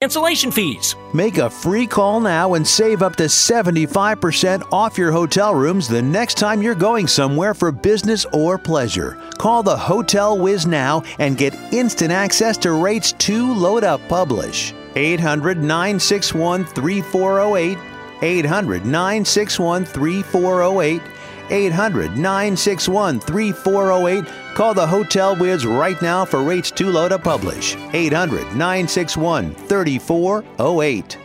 cancellation fees. Make a free call now and save up to 75% off your hotel rooms the next time you're going somewhere for business or pleasure. Call the Hotel Wiz now and get instant access to rates to load up publish. 800 961 3408. 800 961 3408. 800 961 3408. Call the Hotel Wiz right now for rates too low to publish. 800 961 3408.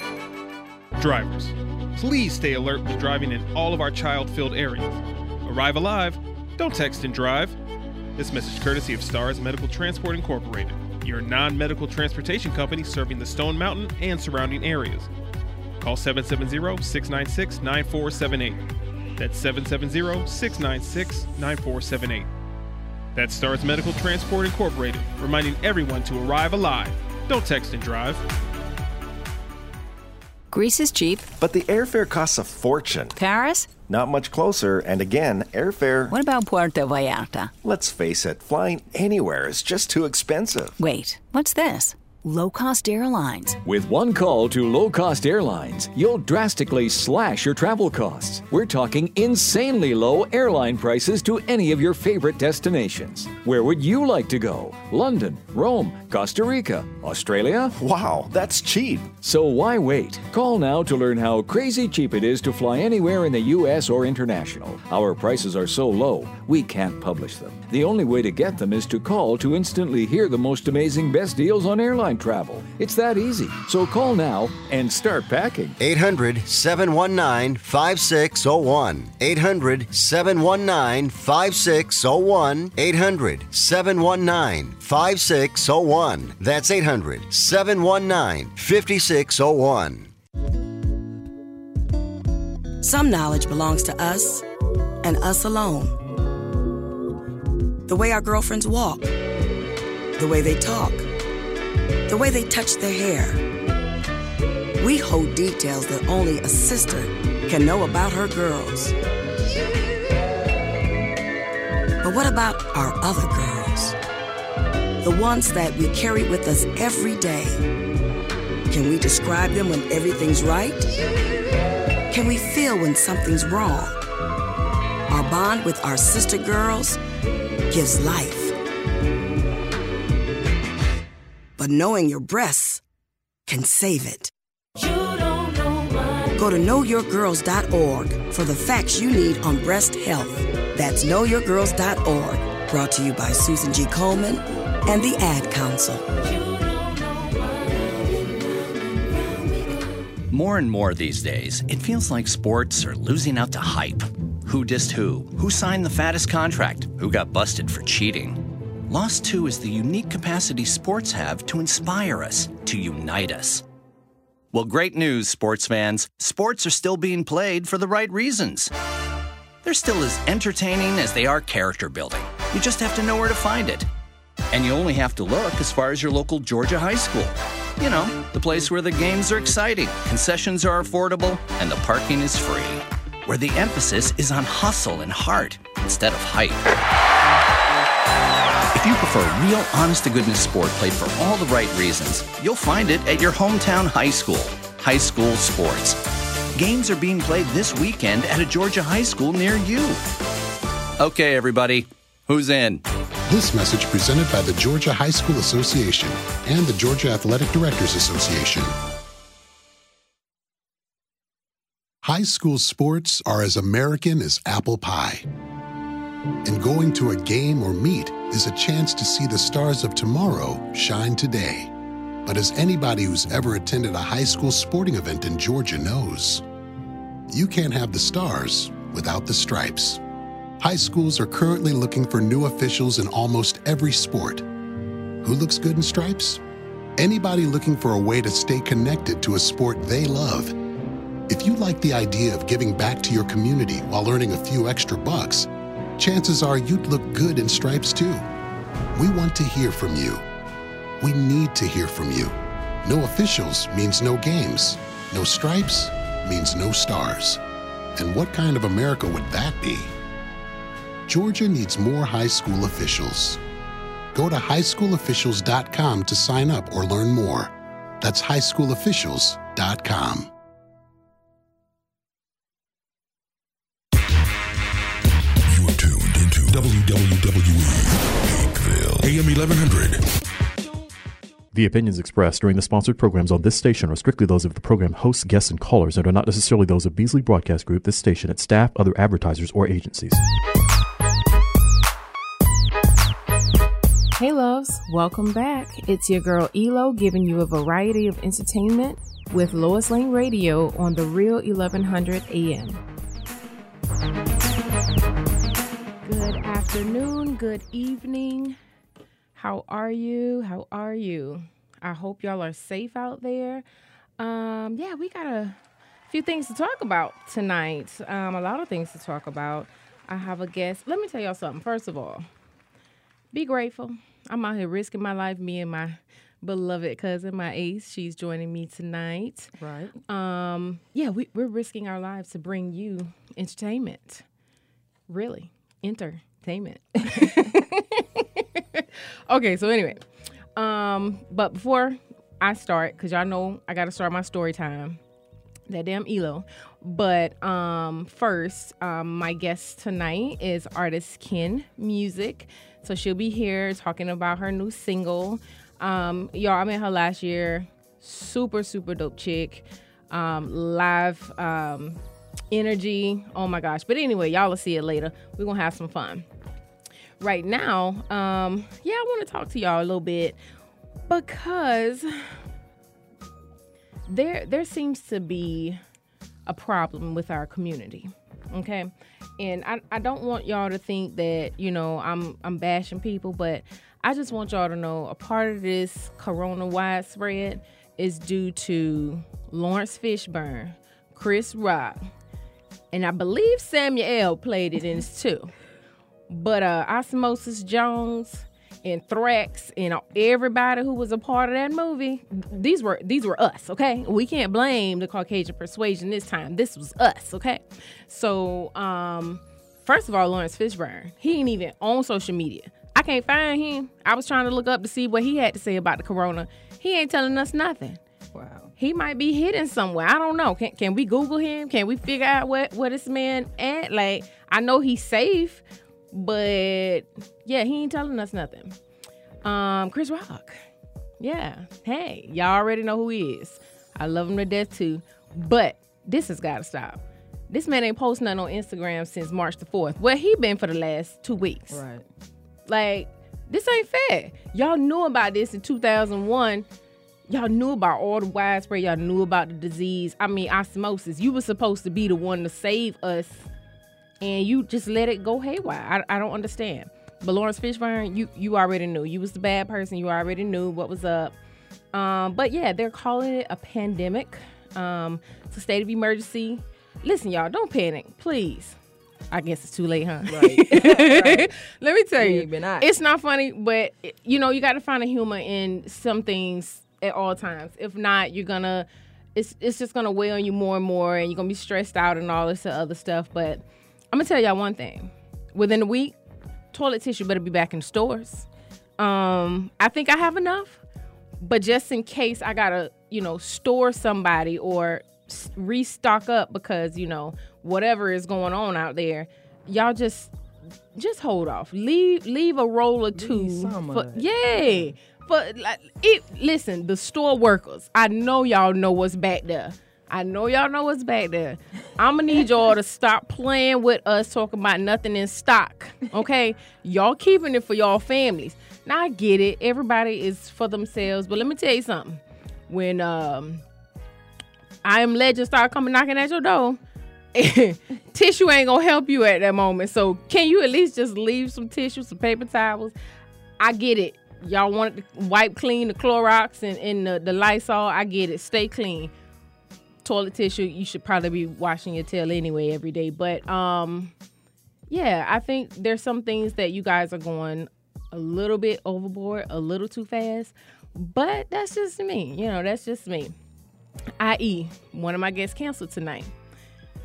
Drivers, please stay alert when driving in all of our child filled areas. Arrive alive, don't text and drive. This message courtesy of Stars Medical Transport Incorporated, your non medical transportation company serving the Stone Mountain and surrounding areas. Call 770 696 9478. That's 770 696 9478. That's Stars Medical Transport Incorporated, reminding everyone to arrive alive. Don't text and drive. Greece is cheap. But the airfare costs a fortune. Paris? Not much closer, and again, airfare. What about Puerto Vallarta? Let's face it, flying anywhere is just too expensive. Wait, what's this? Low cost airlines. With one call to low cost airlines, you'll drastically slash your travel costs. We're talking insanely low airline prices to any of your favorite destinations. Where would you like to go? London, Rome, Costa Rica, Australia? Wow, that's cheap. So why wait? Call now to learn how crazy cheap it is to fly anywhere in the US or international. Our prices are so low, we can't publish them. The only way to get them is to call to instantly hear the most amazing best deals on airline travel. It's that easy. So call now and start packing. 800 719 5601. 800 719 5601. 800 719 5601. That's 800 719 5601. Some knowledge belongs to us and us alone. The way our girlfriends walk, the way they talk, the way they touch their hair. We hold details that only a sister can know about her girls. But what about our other girls? The ones that we carry with us every day. Can we describe them when everything's right? Can we feel when something's wrong? Our bond with our sister girls gives life. But knowing your breasts can save it. Go to knowyourgirls.org for the facts you need on breast health. That's knowyourgirls.org. Brought to you by Susan G. Komen and the Ad Council. More and more these days, it feels like sports are losing out to hype. Who dissed who? Who signed the fattest contract? Who got busted for cheating? Lost 2 is the unique capacity sports have to inspire us, to unite us. Well, great news, sports fans. Sports are still being played for the right reasons. They're still as entertaining as they are character building. You just have to know where to find it. And you only have to look as far as your local Georgia high school. You know, the place where the games are exciting, concessions are affordable, and the parking is free. Where the emphasis is on hustle and heart instead of hype. If you prefer real, honest to goodness sport played for all the right reasons, you'll find it at your hometown high school. High school sports. Games are being played this weekend at a Georgia high school near you. Okay, everybody, who's in? This message presented by the Georgia High School Association and the Georgia Athletic Directors Association. High school sports are as American as apple pie. And going to a game or meet is a chance to see the stars of tomorrow shine today. But as anybody who's ever attended a high school sporting event in Georgia knows, you can't have the stars without the stripes. High schools are currently looking for new officials in almost every sport. Who looks good in stripes? Anybody looking for a way to stay connected to a sport they love. If you like the idea of giving back to your community while earning a few extra bucks, chances are you'd look good in stripes too. We want to hear from you. We need to hear from you. No officials means no games. No stripes means no stars. And what kind of America would that be? Georgia needs more high school officials. Go to highschoolofficials.com to sign up or learn more. That's highschoolofficials.com. You are tuned into WWE Hapeville, AM 1100. The opinions expressed during the sponsored programs on this station are strictly those of the program hosts, guests, and callers and are not necessarily those of Beasley Broadcast Group, this station, its staff, other advertisers, or agencies. Hey loves, welcome back. It's your girl Elo giving you a variety of entertainment with Lois Lane Radio on the Real 1100 AM. Good afternoon, good evening. How are you? How are you? I hope y'all are safe out there. Um, yeah, we got a few things to talk about tonight. Um, a lot of things to talk about. I have a guest. Let me tell y'all something. First of all, be grateful. I'm out here risking my life. Me and my beloved cousin, my ace, she's joining me tonight. Right. Um, yeah, we, we're risking our lives to bring you entertainment. Really, entertainment. okay, so anyway, um, but before I start, because y'all know I got to start my story time. That damn Elo. But um, first, um, my guest tonight is artist Kyn Music. So she'll be here talking about her new single. Um, y'all, I met her last year. Super, super dope chick. Um, live um, energy. Oh my gosh. But anyway, y'all will see it later. We're going to have some fun. Right now, um, yeah, I want to talk to y'all a little bit because there there seems to be a problem with our community. Okay. And I, I don't want y'all to think that, you know, I'm I'm bashing people, but I just want y'all to know a part of this corona widespread is due to Lawrence Fishburne, Chris Rock, and I believe Samuel L. played it in this too. But uh Osmosis Jones and Thrax and everybody who was a part of that movie, these were these were us, okay? We can't blame the Caucasian persuasion this time. This was us, okay? So, um, first of all, Lawrence Fishburne, he ain't even on social media. I can't find him. I was trying to look up to see what he had to say about the corona. He ain't telling us nothing. Wow. He might be hidden somewhere. I don't know. Can, can we Google him? Can we figure out what, what this man at? Like, I know he's safe, but yeah, he ain't telling us nothing. Um, Chris Rock. Yeah. Hey, y'all already know who he is. I love him to death too. But this has got to stop. This man ain't posting nothing on Instagram since March the 4th. Where he been for the last two weeks. Right. Like, this ain't fair. Y'all knew about this in 2001. Y'all knew about all the widespread. Y'all knew about the disease. I mean, osmosis. You were supposed to be the one to save us, and you just let it go haywire. I, I don't understand. But Lawrence Fishburne, you you already knew. You was the bad person. You already knew what was up. Um, but yeah, they're calling it a pandemic. Um, it's a state of emergency. Listen, y'all, don't panic, please. I guess it's too late, huh? Right. right. Let me tell You it's not funny, but you know, you got to find a humor in some things at all times. If not, you're gonna, it's it's just gonna weigh on you more and more, and you're gonna be stressed out and all this other stuff. But I'm gonna tell y'all one thing: within a week, toilet tissue better be back in stores. Um, I think I have enough, but just in case I gotta, you know, store somebody or restock up because you know whatever is going on out there, y'all just just hold off. Leave leave a roll or two. for, yeah. But like, it, listen, the store workers. I know y'all know what's back there. I know y'all know what's back there. I'm gonna need y'all to stop playing with us talking about nothing in stock. Okay, y'all keeping it for y'all families. Now I get it. Everybody is for themselves, but let me tell you something. When um, I am legend start coming knocking at your door, tissue ain't gonna help you at that moment. So can you at least just leave some tissue, some paper towels? I get it. Y'all want to wipe clean the Clorox and, and the, the Lysol. I get it. Stay clean. Toilet tissue, you should probably be washing your tail anyway every day. But um, yeah, I think there's some things that you guys are going a little bit overboard, a little too fast. But that's just me. You know, that's just me. I.e., one of my guests canceled tonight.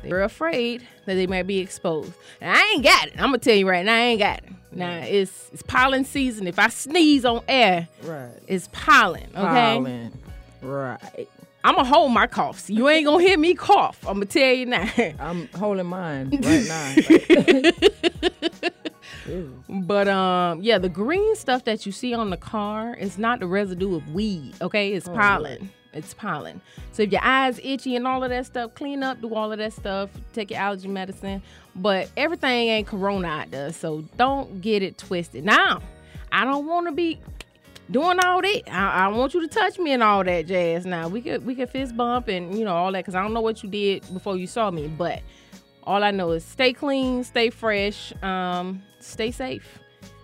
They're afraid that they might be exposed. And I ain't got it. I'm gonna tell you right now, I ain't got it. Now it's it's pollen season. If I sneeze on air, Right. it's pollen. Okay. Pollen. Right. I'm gonna hold my coughs. You ain't gonna hear me cough. I'm gonna tell you now. I'm holding mine right now. But um, yeah, the green stuff that you see on the car is not the residue of weed. Okay, it's Oh, pollen. It's pollen. So if your eyes itchy and all of that stuff, clean up, do all of that stuff, take your allergy medicine. But everything ain't corona out there, so don't get it twisted. Now, I don't want to be doing all that. I, I want you to touch me and all that jazz. Now we could we could fist bump and you know all that because I don't know what you did before you saw me, but all I know is stay clean, stay fresh, um, stay safe.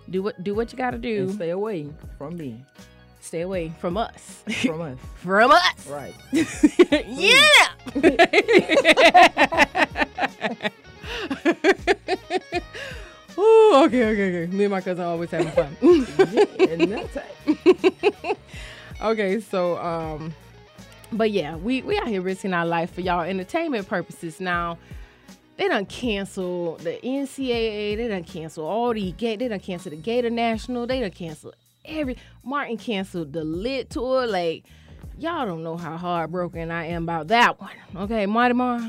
Do what do what you got to do. And stay away from me. Stay away from us. From us. from us. Right. yeah. Ooh, okay, okay, okay. Me and my cousin always having fun. and that's it. Okay, so um, but yeah, we we out here risking our life for y'all entertainment purposes. Now, they done cancel the NCAA. They done cancel all the gate. They done cancel the Gator National. They done cancel every. Martin canceled the Lit Tour. Like y'all don't know how heartbroken I am about that one. Okay, Marty Mar,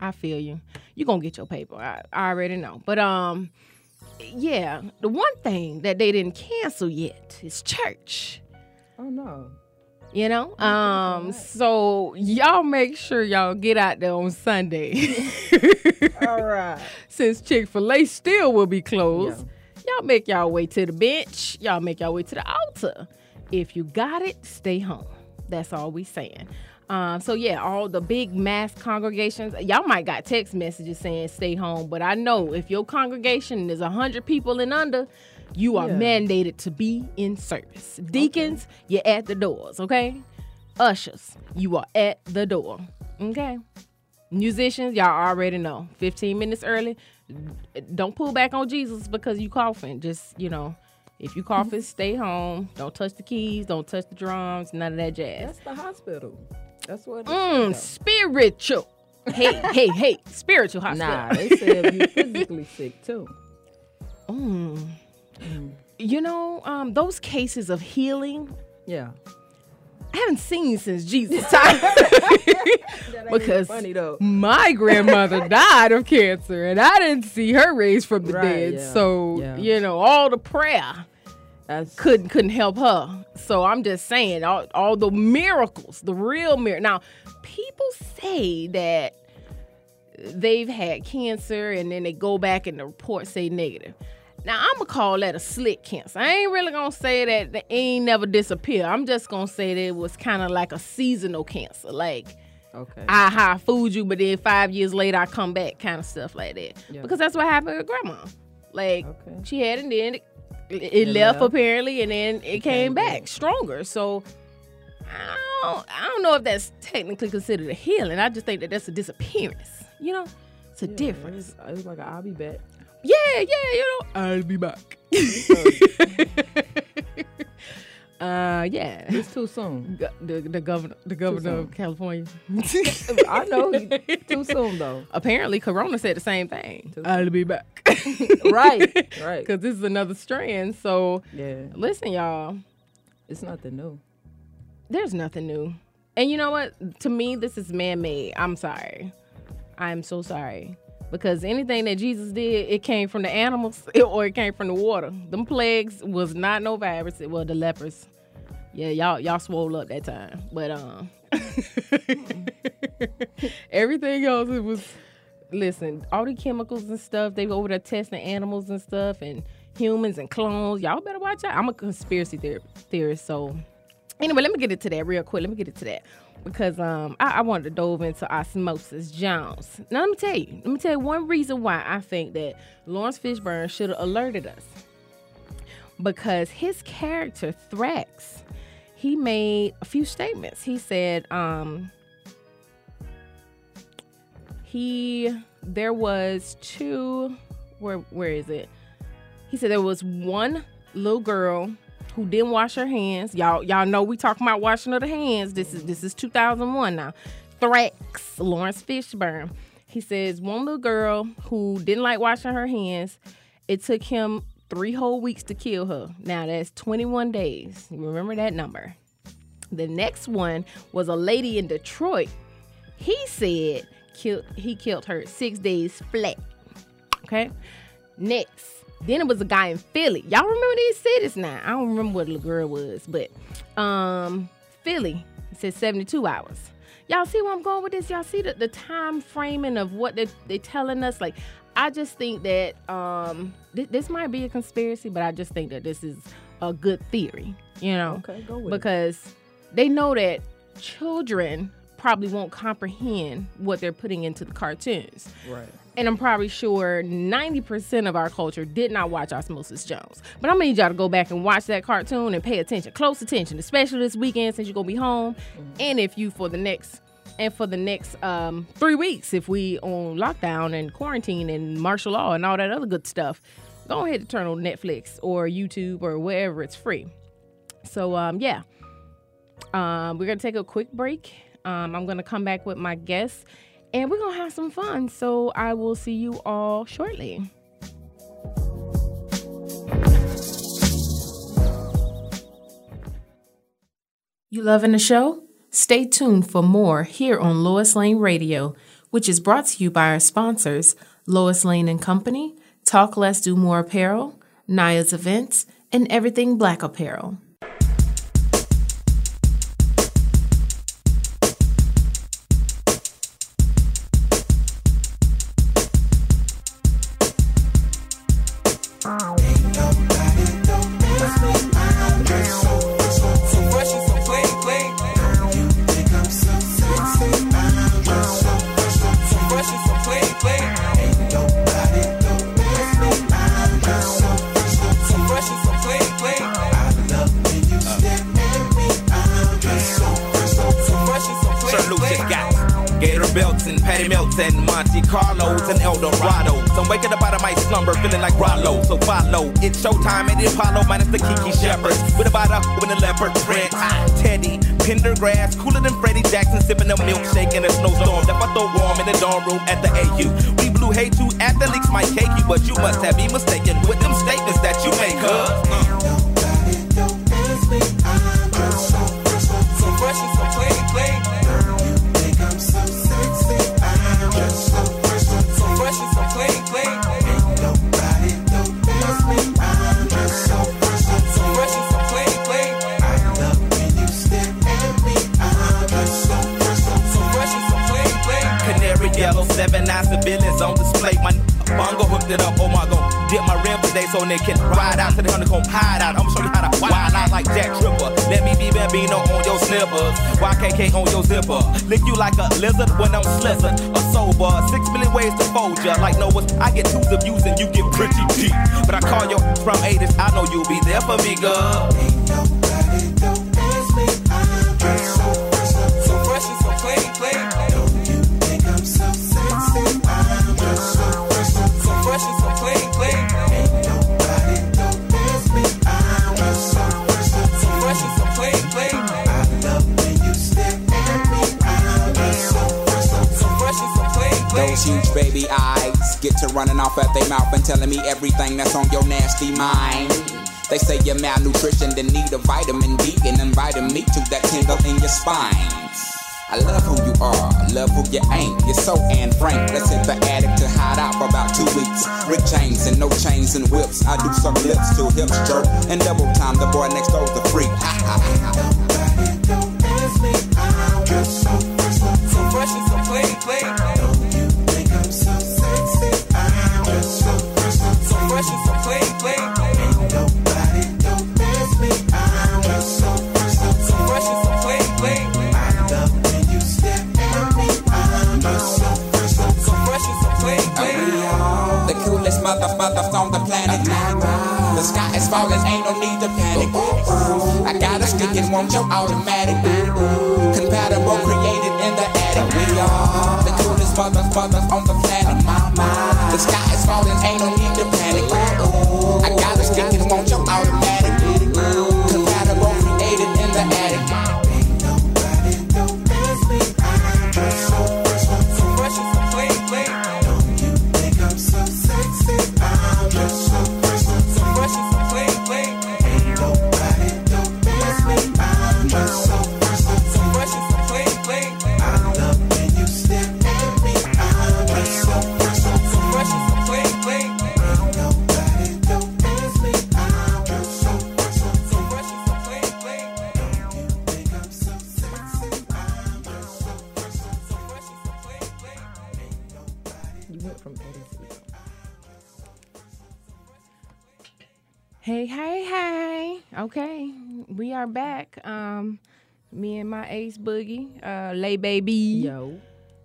I feel you. You gonna get your paper. I, I already know. But um, yeah, the one thing that they didn't cancel yet is church. Oh no. You know? Um, so y'all make sure y'all get out there on Sunday. All right. Since Chick-fil-A still will be closed. Y'all make y'all way to the bench. Y'all make y'all way to the altar. If you got it, stay home. That's all we saying. Um, so yeah, all the big mass congregations, y'all might got text messages saying stay home, but I know if your congregation is a hundred people and under, you are Yeah. mandated to be in service. Deacons, you're at the doors, okay? Ushers, you are at the door, okay? Musicians, y'all already know. 15 minutes early. Don't pull back on Jesus because you coughing. Just, you know, if you coughing, stay home. Don't touch the keys. Don't touch the drums. None of that jazz. That's the hospital. That's what. Mm, spiritual. Hey, hey, hey. Spiritual hospital. Nah, they said you're physically sick too. Mm. You know, um, those cases of healing, Yeah. I haven't seen since Jesus' time. because funny though. my grandmother died of cancer and I didn't see her raised from the Right, dead. yeah, So, yeah. you know, all the prayer That's couldn't couldn't help her. So I'm just saying, all, all the miracles, the real miracle. Now, people say that they've had cancer and then they go back and the report say negative. Now I'm gonna call that a slick cancer. I ain't really gonna say that they ain't never disappear. I'm just gonna say that it was kind of like a seasonal cancer, like okay. I high food you, but then five years later I come back, kind of stuff like that. Yeah. Because that's what happened with grandma. Like Okay. she had it, and then it, it, It left, left. apparently, and then it came, came back, back. stronger. So I don't, I don't know if that's technically considered a healing. I just think that that's a disappearance. You know, it's a Yeah, difference. It was, it was like a, I'll be back. Yeah, yeah, you know, I'll be back. uh, yeah. It's too soon. Go- The, the governor, the governor soon. of California. I know. Too soon though. Apparently, Corona said the same thing. I'll be back. Right. Right. Because this is another strand. So, Yeah. listen, y'all, It's nothing new. there's nothing new. And you know what? To me, this is man made. I'm sorry. I'm so sorry. Because anything that Jesus did, it came from the animals or it came from the water. Them plagues was not no virus. It was the lepers. Yeah, y'all y'all swole up that time. But um everything else it was listen, all the chemicals and stuff, they were over there testing animals and stuff and humans and clones. Y'all better watch out. I'm a conspiracy theor- theorist, so anyway, let me get into that real quick. Let me get into that because um I, I wanted to dove into Osmosis Jones. Now let me tell you, let me tell you one reason why I think that Lawrence Fishburne should have alerted us because his character Thrax, he made a few statements. He said um he there was two where where is it? He said there was one little girl who didn't wash her hands. Y'all y'all know we talking about washing of the hands. This is this is 2001 now. Thrax, Lawrence Fishburne. He says one little girl who didn't like washing her hands. It took him three whole weeks to kill her. Now that's 21 days. You remember that number. The next one was a lady in Detroit. He said killed, he killed her six days flat. Okay. Next. Then it was a guy in Philly. Y'all remember these cities now? I don't remember what the girl was, but um Philly. It said 72 hours. Y'all see where I'm going with this? Y'all see the, the time framing of what they they telling us? Like, I just think that um th- this might be a conspiracy, but I just think that this is a good theory, you know? Okay, go with it. because they know that children probably won't comprehend what they're putting into the cartoons. Right. And I'm probably sure 90% of our culture did not watch Osmosis Jones. But I'm gonna need y'all to go back and watch that cartoon and pay attention, close attention, especially this weekend since you're gonna be home. And if you for the next and for the next um, three weeks, if we on lockdown and quarantine and martial law and all that other good stuff, go ahead and turn on Netflix or YouTube or wherever it's free. So um, yeah, um, we're gonna take a quick break. Um, I'm gonna come back with my guests, and we're gonna have some fun. So I will see you all shortly. You loving the show? Stay tuned for more here on Lois Lane Radio, which is brought to you by our sponsors, Lois Lane and Company, Talk Less Do More Apparel, Naya's Events, and Everything Black Apparel. But you must have been mistaken everything that's on your nasty mind. They say you're malnutrition, then need a vitamin D and inviting me to that tingle in your spine. I love who you are, love who you ain't. You're so Anne Frank. Let's hit the attic to hide out for about two weeks. Rick chains and no chains and whips. I do some lips to hips jerk and double time. The boy next door's the freak. Ha ha ha. So need to panic. I got a stick and want your automatic. Compatible, created in the attic. We are the coolest mothers on the planet. The sky is falling, ain't no need to panic. I got a stick and want your automatic. We are back. Um, me and my ace boogie, uh, lay baby. Yo.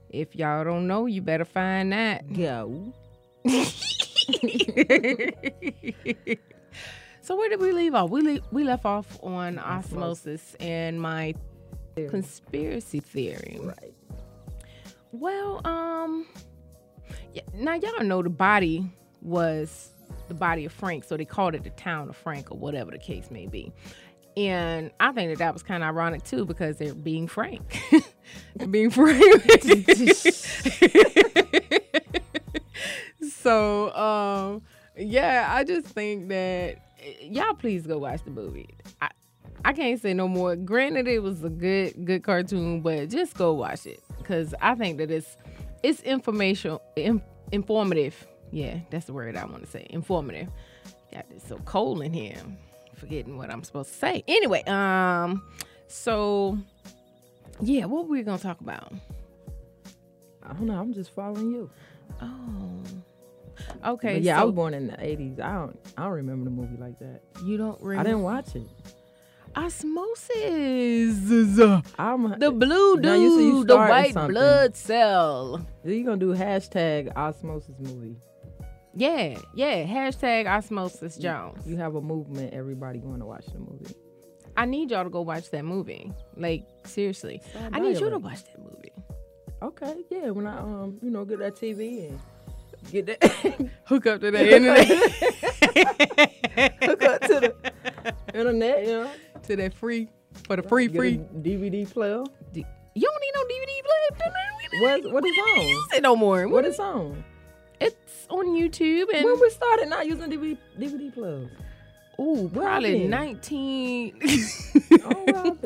If y'all don't know, you better find that. Yo. so where did we leave off? We le- we left off on osmosis and my conspiracy theory. Right. Well, um, yeah, now y'all know the body was the body of Frank, so they called it the town of Frank or whatever the case may be. And I think that that was kind of ironic too because they're being frank, being frank. so, um, yeah, I just think that y'all please go watch the movie. I, I can't say no more. Granted, it was a good good cartoon, but just go watch it because I think that it's it's informational, in, informative. Yeah, that's the word I want to say. Informative. Got this so cold in here. Forgetting what I'm supposed to say. Anyway, um, so yeah, what were we gonna talk about? I don't know. I'm just following you. Oh. Okay. But yeah, so I was born in the '80s. I don't. I don't remember the movie like that. You don't remember? I didn't watch it. Osmosis. I'm The blue Now, you you dude, the white something. blood cell. You gonna do hashtag osmosis movie? Yeah, yeah. Hashtag Osmosis Jones. You have a movement. Everybody going to watch the movie. I need y'all to go watch that movie. Like seriously, So I need you to watch that movie. Okay, yeah. When I um, you know, get that TV and get that hook up to the internet, hook up to the internet, you know, to that free for the free free. DVD player. You don't need no DVD player. What what is on? Use it no more. What is on? It's on YouTube and When we started not using DVD DVD players. Ooh, probably? 19. Oh,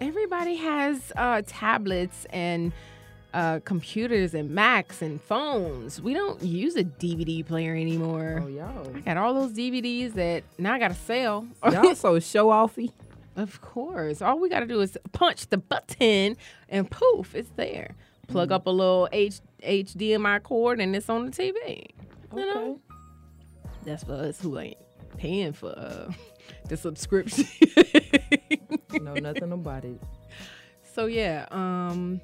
Everybody has uh, tablets and uh, computers and Macs and phones. We don't use a DVD player anymore. Oh, y'all. I got all those DVDs that now I got to sell. Y'all so show offy. Of course. All we got to do is punch the button and poof, it's there. Plug Mm. up a little H- HDMI cord and it's on the TV. You know? That's for us who ain't paying for uh, the subscription. know nothing about it. So yeah, um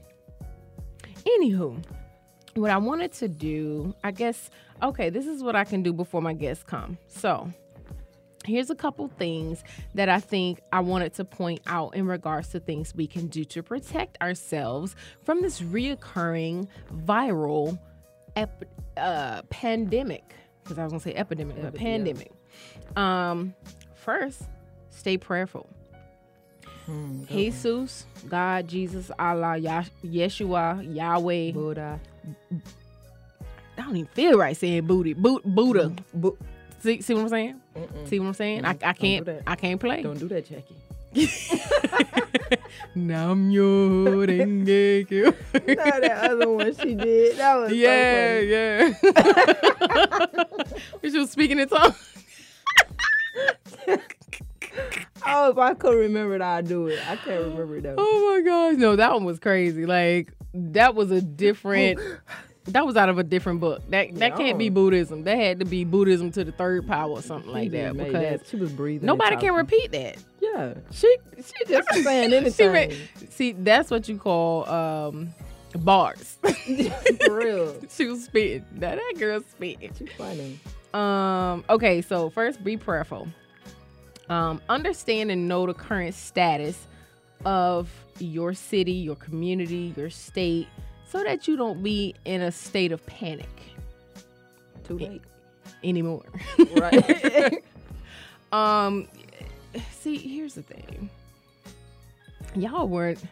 anywho, what I wanted to do, I guess okay, this is what I can do before my guests come. So, here's a couple things that I think I wanted to point out in regards to things we can do to protect ourselves from this reoccurring viral ep- uh, pandemic. Because I was gonna say epidemic, but Epi- yeah. pandemic. Um, first, stay prayerful. Hmm, Jesus, God, Jesus, Allah, Yah- Yeshua, Yahweh, Buddha. I don't even feel right saying booty, Bo- Buddha. Bu- see, see what I'm saying? See what I'm saying? I, I Mm-mm. Don't do can't, that. I can't play. Don't do that, Jackie. Nam yo renge kyo. no, that other one she did. That was Yeah, so yeah. she was speaking in tongues. Oh, if I could remember it, I'd do it. I can't remember it though. Oh my gosh, no, that one was crazy. Like that was a different. That was out of a different book. That that can't be Buddhism. That had to be Buddhism to the third power or something She like that. Because that. she was breathing. nobody can repeat that. Yeah, she she just saying anything. Re- see, that's what you call um, bars. For real. she was spitting. Now that girl spitting. She funny. Um. Okay. So first, be prayerful. Um. Understand and know the current status of your city, your community, your state, so that you don't be in a state of panic Too late. anymore. Right. um. See, here's the thing. Y'all weren't.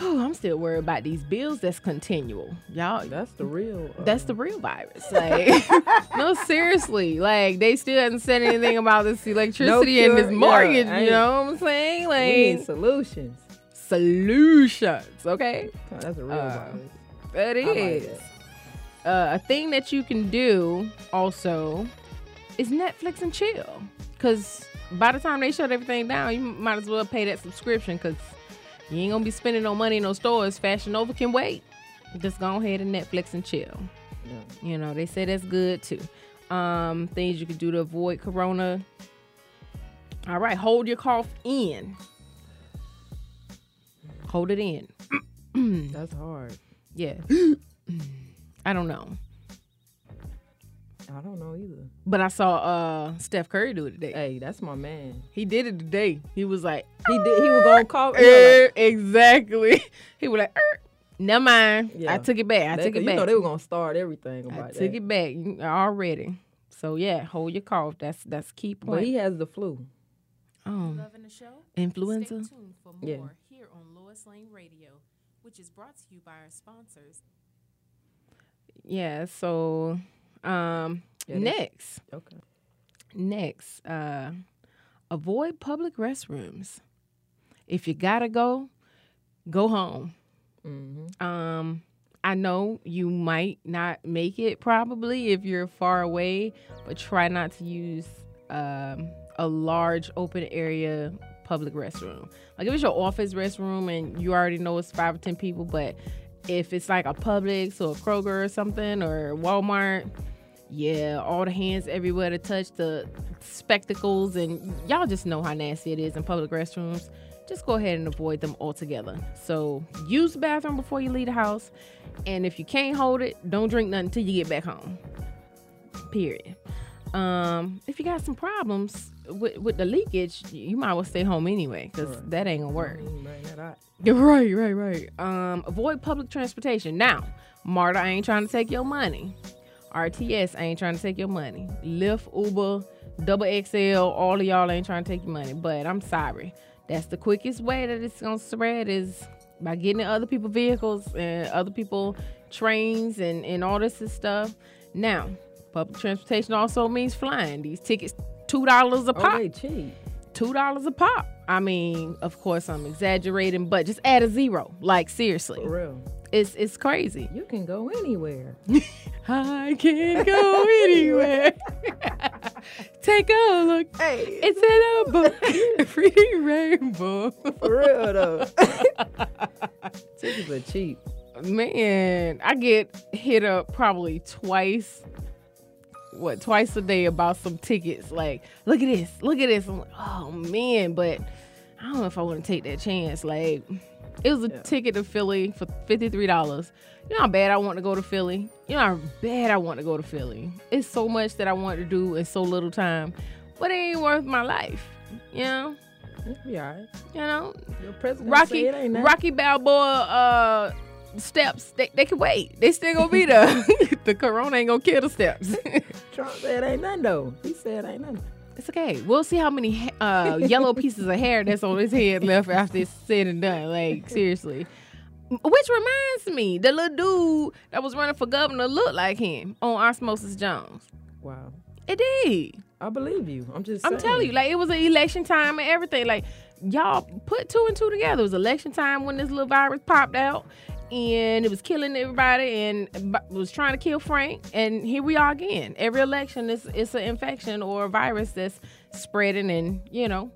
Oh, I'm still worried about these bills that's continual. Y'all, That's the real. Uh, that's the real virus. Like, no, seriously. Like, they still haven't said anything about this electricity and this cure, yeah, mortgage. You know what I'm saying? Like, we need Like, solutions. Solutions. Okay, That's a real Uh, virus. that I like is. uh, a thing that you can do also is Netflix and chill. Cause by the time they shut everything down, you might as well pay that subscription. Cause you ain't gonna be spending no money in no stores. Fashion Nova can wait. Just go ahead and Netflix and chill. You know, they say that's good too. Um, things you can do to avoid corona. All right, hold your cough in. Hold it in. That's hard. Yeah. I don't know. I don't know either. But I saw uh Steph Curry do it today. Hey, that's my man. He did it today. He was like, He did. He was gonna call. he was "Er," like- exactly. He was like, "Er." never mind. Yeah. I took it back. I They- took it you back. know they were gonna start everything I about took that. it back already. So yeah, hold your cough. That's that's key point. But he has the flu. Um, Loving the show? influenza. Stay tuned for more Yeah. Here Lois Lane Radio, which is brought to you by our sponsors. Yeah. So um, Yeah, next, Okay. next, uh, avoid public restrooms. If you gotta go, go home. Mm-hmm. Um, I know you might not make it probably if you're far away, but try not to use um, a large open area public restroom. Like if it's your office restroom and you already know it's five or ten people, but if it's like a Publix or a Kroger or something or Walmart, yeah, all the hands everywhere to touch the spectacles, and y'all just know how nasty it is in public restrooms. Just go ahead and avoid them altogether. So use the bathroom before you leave the house, and if you can't hold it, don't drink nothing until you get back home. Period. Um, if you got some problems with, with the leakage, you might as well stay home anyway, because that ain't gonna work. Yeah, right, right, right. Um, avoid public transportation. Now, Marta, ain't trying to take your money. RTS, ain't trying to take your money. Lyft, Uber, Double XL, all of y'all ain't trying to take your money. But I'm sorry. That's the quickest way that it's gonna spread is by getting in other people vehicles and other people trains and, and all this and stuff. Now, public transportation also means flying. These tickets two dollars a Oh, pop they cheap. two dollars a pop. I mean, of course, I'm exaggerating, but just add a zero. Like seriously, For real. it's it's crazy. You can go anywhere. I can go anywhere. Take a look. Hey, It's an apple, pretty rainbow. for real though. Tickets are cheap. Man, I get hit up probably twice. What twice a day about some tickets? Like, look at this, look at this. I'm like, oh man, but I don't know if I want to take that chance. Like, it was a ticket to Philly for fifty three dollars. You know how bad I want to go to Philly. You know how bad I want to go to Philly. It's so much that I want to do in so little time, but it ain't worth my life. You know, Yeah, all right. you know. Your president Rocky said it ain't. Rocky Balboa uh steps they, they can wait. They still gonna be there. the corona ain't gonna kill the steps. Trump said ain't nothing though. He said ain't nothing. it's okay. We'll see how many uh yellow pieces of hair that's on his head left after it's said and done. Like seriously. Which reminds me, the little dude that was running for governor looked like him on Osmosis Jones. Wow. It did. I believe you. I'm just. I'm telling you, like it was an election time and everything. Like y'all put two and two together. It was election time when this little virus popped out, and it was killing everybody and was trying to kill Frank. And here we are again. Every election is it's an infection or a virus that's spreading, and you know.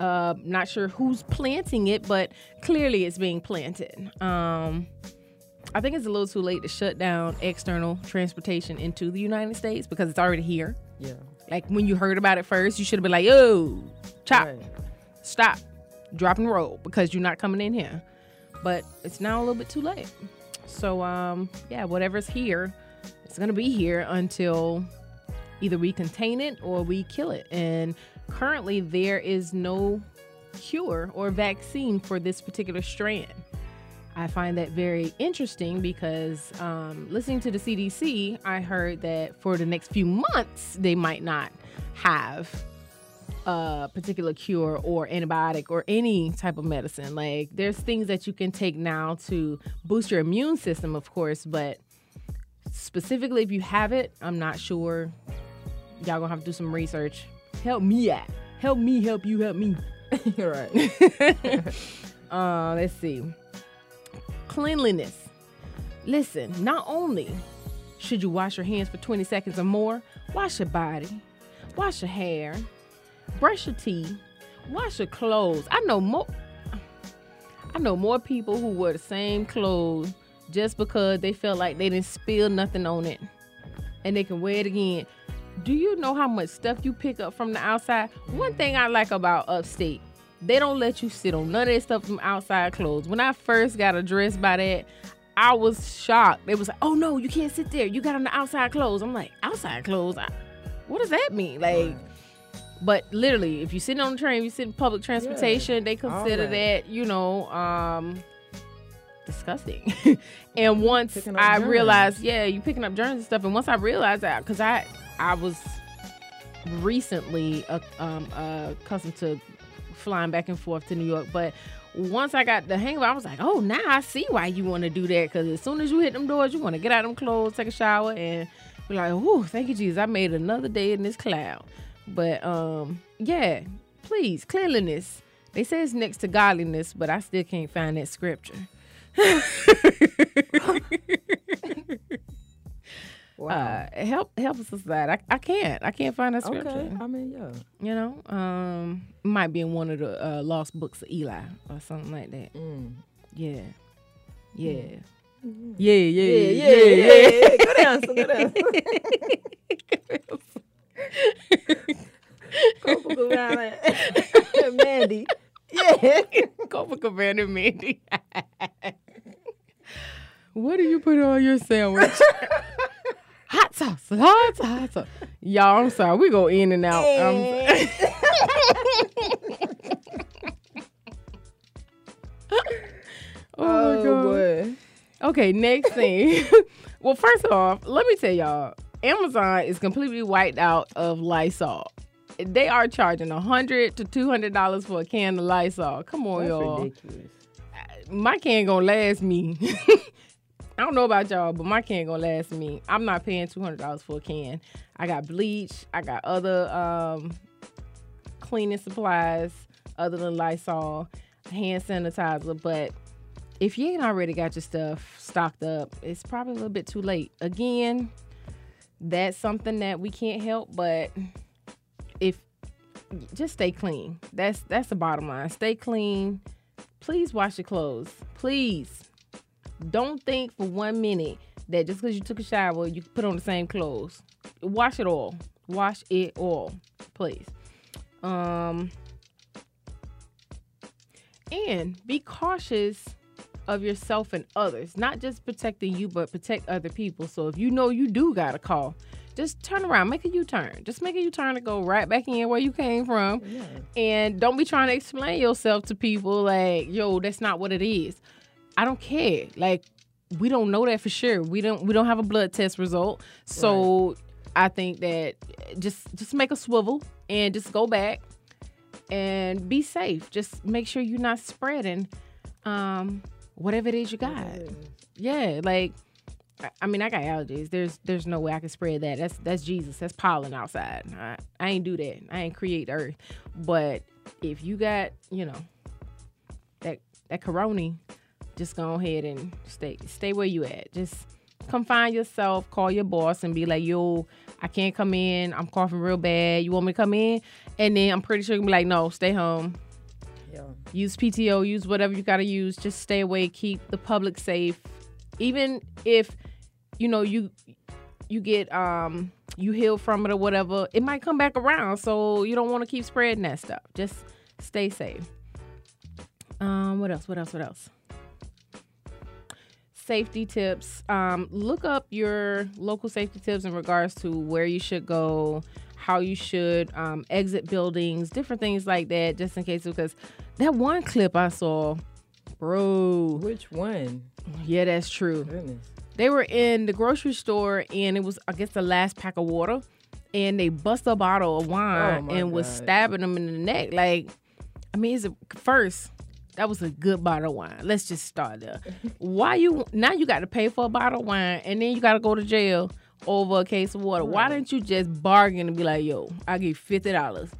Uh, not sure who's planting it, but clearly it's being planted. Um, I think it's a little too late to shut down external transportation into the United States because it's already here. Yeah. Like when you heard about it first, you should have been like, "Yo, chop, Right. stop, drop and roll," because you're not coming in here. But it's now a little bit too late. So, um, yeah, whatever's here, it's gonna be here until either we contain it or we kill it. And currently, there is no cure or vaccine for this particular strand. I find that very interesting because um, listening to the CDC, I heard that for the next few months, they might not have a particular cure or antibiotic or any type of medicine. Like, there's things that you can take now to boost your immune system, of course, but specifically if you have it, I'm not sure. Y'all gonna have to do some research. Help me out. Help me help you help me. You're right. uh, let's see. Cleanliness. Listen, not only should you wash your hands for 20 seconds or more, wash your body, wash your hair, brush your teeth, wash your clothes. I know more I know more people who wear the same clothes just because they felt like they didn't spill nothing on it and they can wear it again. Do you know how much stuff you pick up from the outside? One thing I like about upstate, they don't let you sit on none of that stuff from outside clothes. When I first got addressed by that, I was shocked. They was like, "Oh no, you can't sit there. You got on the outside clothes." I'm like, "Outside clothes? I, what does that mean?" Like, but literally, if you sitting on the train, you sit in public transportation, they consider that you know um, disgusting. and once I germs. realized, yeah, you picking up germs and stuff. And once I realized that, because I I was recently uh, um, uh, accustomed to flying back and forth to New York, but once I got the hang of it, I was like, oh, now I see why you want to do that. Because as soon as you hit them doors, you want to get out of them clothes, take a shower, and be like, oh, thank you, Jesus. I made another day in this cloud. But um, yeah, please, cleanliness. They say it's next to godliness, but I still can't find that scripture. Wow. Uh, help help us with that. I, I can't. I can't find that scripture. Okay. I mean, yeah. You know, um, might be in one of the uh, lost books of Eli or something like that. Mm. Yeah, yeah, Mm. yeah, yeah, Yeah, yeah, yeah. Good answer, good Go for Cabana and Mandy. Yeah. For and Mandy. what do you put on your sandwich? hot sauce, hot sauce, hot sauce. Y'all, I'm sorry. We go in and out. I'm oh, my oh, God. boy. Okay, next thing. well, first off, let me tell y'all, Amazon is completely wiped out of Lysol. They are charging a hundred to two hundred dollars for a can of Lysol. Come on, That's y'all. ridiculous. My can gonna last me. I don't know about y'all, but my can gonna last me. I'm not paying two hundred dollars for a can. I got bleach. I got other um, cleaning supplies other than Lysol, hand sanitizer. But if you ain't already got your stuff stocked up, it's probably a little bit too late. Again, that's something that we can't help, but if just stay clean. That's that's the bottom line. Stay clean. Please wash your clothes. Please. Don't think for one minute that just because you took a shower, you put on the same clothes. Wash it all. Wash it all, please. Um, and be cautious of yourself and others, not just protecting you, but protect other people. So if you know you do got a call, just turn around, make a U turn. Just make a U turn to go right back in where you came from. And don't be trying to explain yourself to people like, yo, that's not what it is. I don't care. Like, we don't know that for sure. We don't we don't have a blood test result. So I think that just just make a swivel and just go back and be safe. Just make sure you're not spreading um whatever it is you got. Yeah, like I- mean, I got allergies. There's there's no way I can spread that. That's that's Jesus. That's pollen outside. I, I ain't do that. I ain't create earth. But if you got, you know, that that corona, just go ahead and stay stay where you at. Just confine yourself. Call your boss and be like, yo, I can't come in. I'm coughing real bad. You want me to come in? And then I'm pretty sure gonna be like, no, stay home. Use PTO, use whatever you gotta use. Just stay away, keep the public safe. Even if you know you you get um you heal from it or whatever, it might come back around. So you don't want to keep spreading that stuff. Just stay safe. Um, what else? What else? What else? Safety tips. Um, look up your local safety tips in regards to where you should go, how you should um, exit buildings, different things like that, just in case. Because that one clip I saw, bro. Which one? Yeah, that's true. Goodness. They were in the grocery store and it was, I guess, the last pack of water. And they bust a bottle of wine Oh, and was stabbing them in the neck. Like, I mean, it's a, first, that was a good bottle of wine. Let's just start there. Why you now you got to pay for a bottle of wine and then you got to go to jail over a case of water? Why didn't you just bargain and be like, yo, I give fifty dollars?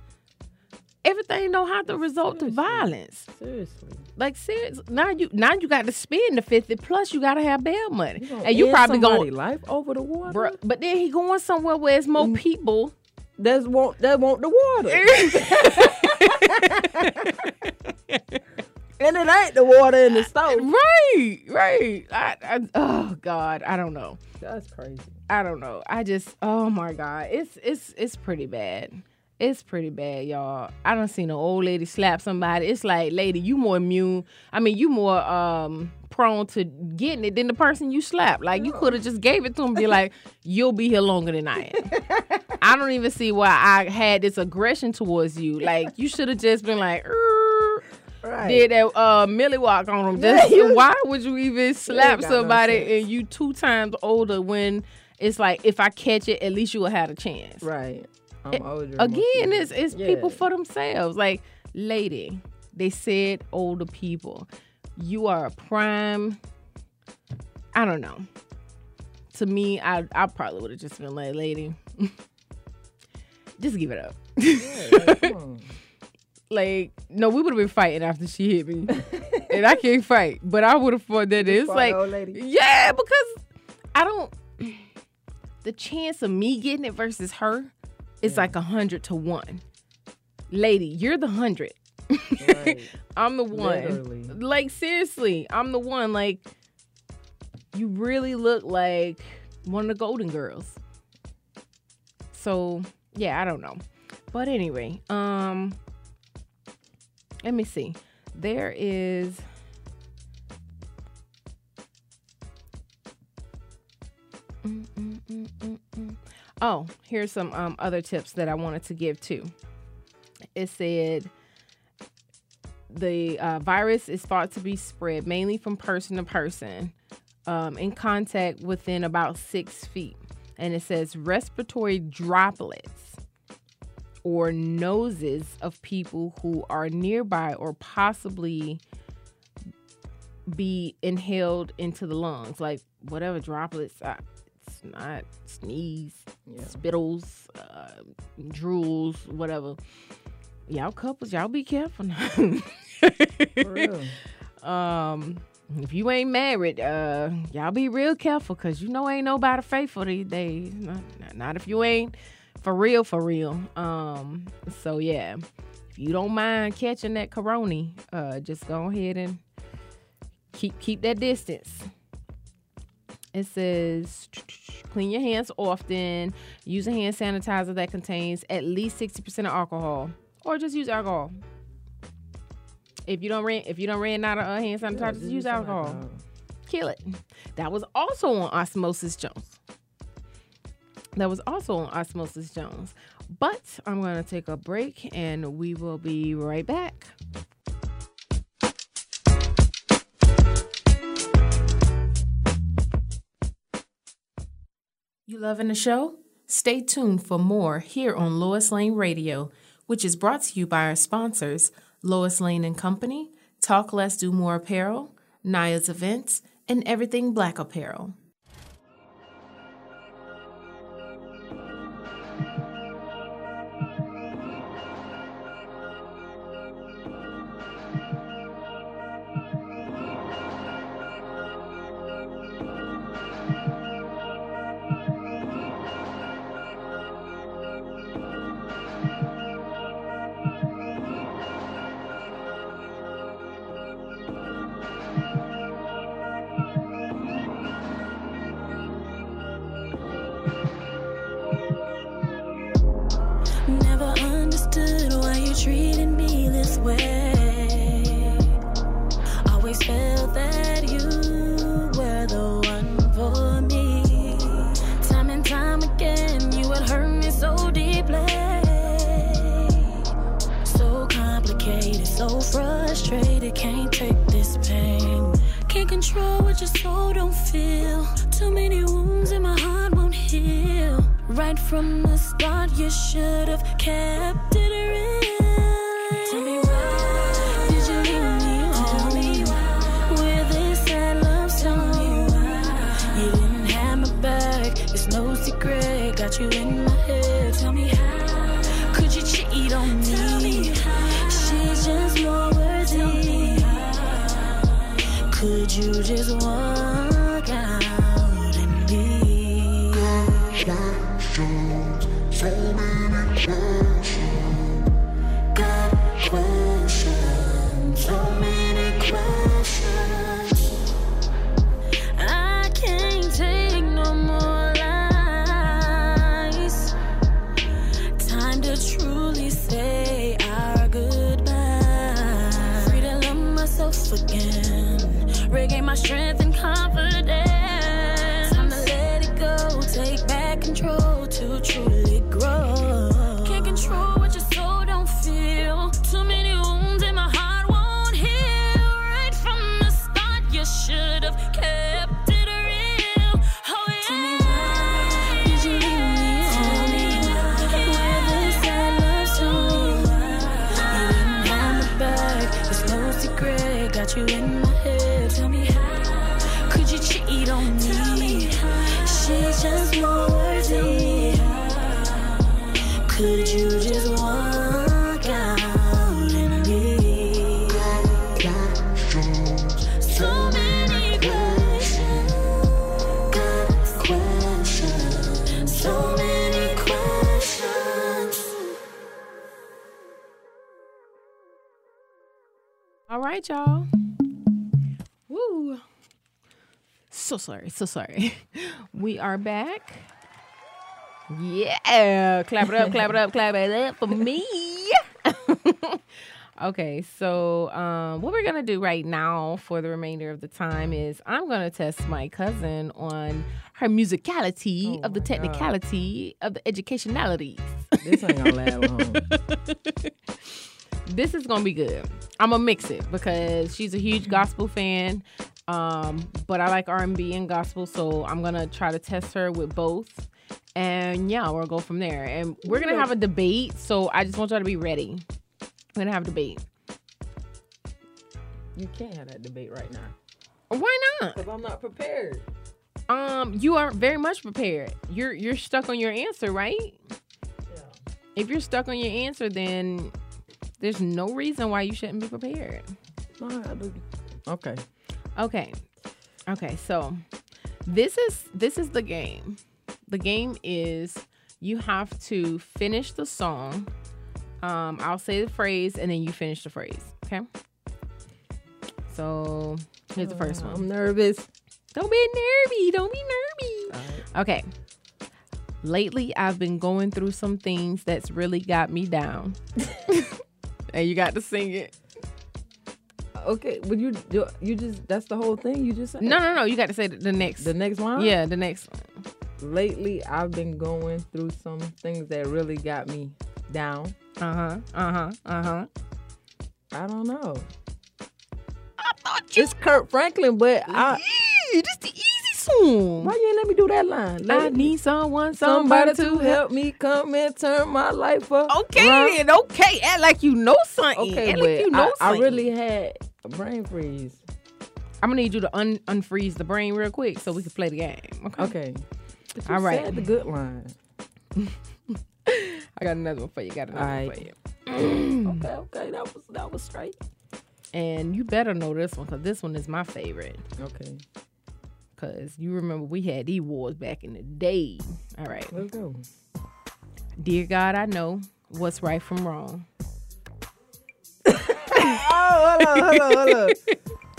Everything don't have to result to violence. Seriously. Like serious. Now you now you got to spend the fifty plus you got to have bail money, gonna and you probably going life over the water. Bruh, but then he going somewhere where it's more mm. people. That's want that want the water. And it ain't the water in the stove. Right, right. I, I, oh God, I don't know. That's crazy. I don't know. I just, oh my God, it's it's it's pretty bad. It's pretty bad, y'all. I don't see no old lady slap somebody. It's like, lady, you more immune. I mean, you more um prone to getting it than the person you slap. Like you could have just gave it to him, be like, you'll be here longer than I am. I don't even see why I had this aggression towards you. Like you should have just been like, Right. did that uh Millie walk on him. Yeah, Just, you- why would you even slap got no somebody and you two times older when it's like if I catch it, at least you will have a chance. Right. I'm older. Again, it's it's Yeah. people for themselves. Like, lady, they said older people. You are a prime. I don't know. To me, I I probably would have just been like, lady, just give it up. like, come on. like, no, we would have been fighting after she hit me, and I can't fight. But I would have fought that. It's like, old lady? yeah, because I don't. The chance of me getting it versus her is like a hundred to one. Lady, you're the hundred. I'm the one. Literally. Like seriously, I'm the one. Like you really look like one of the Golden Girls. So yeah, I don't know. But anyway, um, let me see. There is. Mm, mm, mm, mm, mm. Oh, here's some um, other tips that I wanted to give too. It said the uh, virus is thought to be spread mainly from person to person um, in contact within about six feet. And it says respiratory droplets or noses of people who are nearby or possibly be inhaled into the lungs, like whatever droplets. Uh, not sneeze, spittles, uh, drools, whatever. Y'all couples, y'all be careful now. For real. Um, if you ain't married, uh, y'all be real careful because you know ain't nobody faithful these days. Not, not- not if you ain't for real, for real. Um, so yeah, if you don't mind catching that corona, uh, just go ahead and keep keep that distance. It says clean your hands often. Use a hand sanitizer that contains at least sixty percent of alcohol, or just use alcohol. If you don't ran, if you don't ran out of uh, hand sanitizer, just use alcohol. Kill it. That was also on Osmosis Jones. That was also on Osmosis Jones. But I'm going to take a break and we will be right back. You loving the show? Stay tuned for more here on Lois Lane Radio, which is brought to you by our sponsors, Lois Lane and Company, Talk Less Do More Apparel, Naya's Events, and Everything Black Apparel. Got questions, so many right, y'all. Woo. So sorry, so sorry. We are back. Yeah. Clap it up, clap it up, clap it up for me. okay, so um, what we're going to do right now for the remainder of the time is I'm going to test my cousin on her musicality of the technicality of the educationality. This ain't gonna last long. this is gonna be good. I'm gonna mix it because she's a huge gospel fan, um, but I like R&B and gospel, so I'm gonna try to test her with both. And yeah, we'll go from there. And we're gonna have a debate, so I just want y'all to be ready. We're gonna have a debate. You can't have that debate right now. Why not? Because I'm not prepared. Um, you are very much prepared. You're you're stuck on your answer, right? Yeah. If you're stuck on your answer, then there's no reason why you shouldn't be prepared. Okay. Okay. Okay, so this is this is the game. The game is you have to finish the song. Um, I'll say the phrase and then you finish the phrase. Okay. So here's the first one. I'm nervous. Don't be nervy. Don't be nervy. Okay. Lately, I've been going through some things that's really got me down. and you got to sing it. Okay, but you do you just that's the whole thing you just said. No, no, no. You got to say the, next. The next line. Yeah, the next one. Lately, I've been going through some things that really got me down. Uh huh. Uh huh. Uh huh. I don't know. It's Kirk Franklin, but I. This the Why you ain't let me do that line? I need someone, somebody to help me come and turn my life up. Okay, then, okay. Act like you know something. Okay, Act like you know I, I really had a brain freeze. I'm gonna need you to un- unfreeze the brain real quick so we can play the game. Okay. Okay. All right. said the good line. I got another one for you. Got another All one for you. okay, okay, that was that was straight. And you better know this one because this one is my favorite. Okay. Because you remember we had these wars back in the day. All right. Let's go. Dear God, I know what's right from wrong. Oh, hold on, hold on, hold on.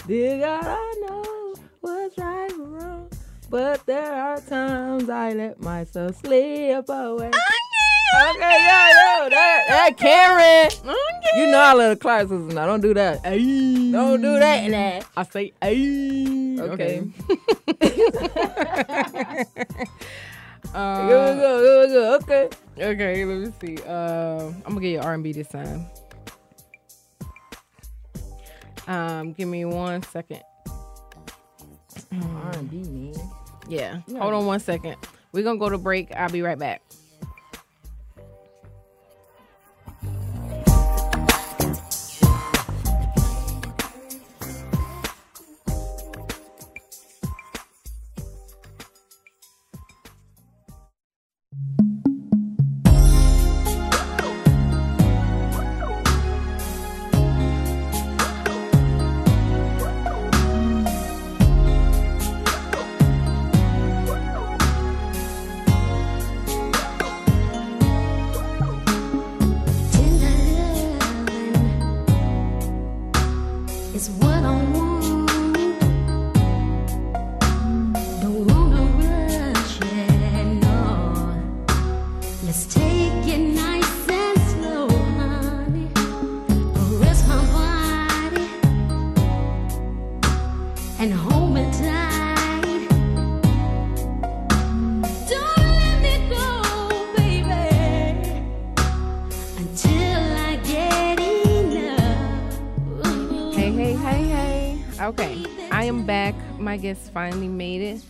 Dear God, I know what's right or wrong, but there are times I let myself slip away. Okay, yeah, yeah, that, that Karen. You know I love the classics now. Don't do that. Don't do that. Nah. I say, ay. Okay. Uh, Here we go. Here we go. Okay. Okay, let me see. Uh, I'm gonna get you R&B this time. Um, give me one second. R&B, man. Yeah. Yeah. Hold on one second. We're gonna go to break. I'll be right back. Okay, I am back. My guest finally made it.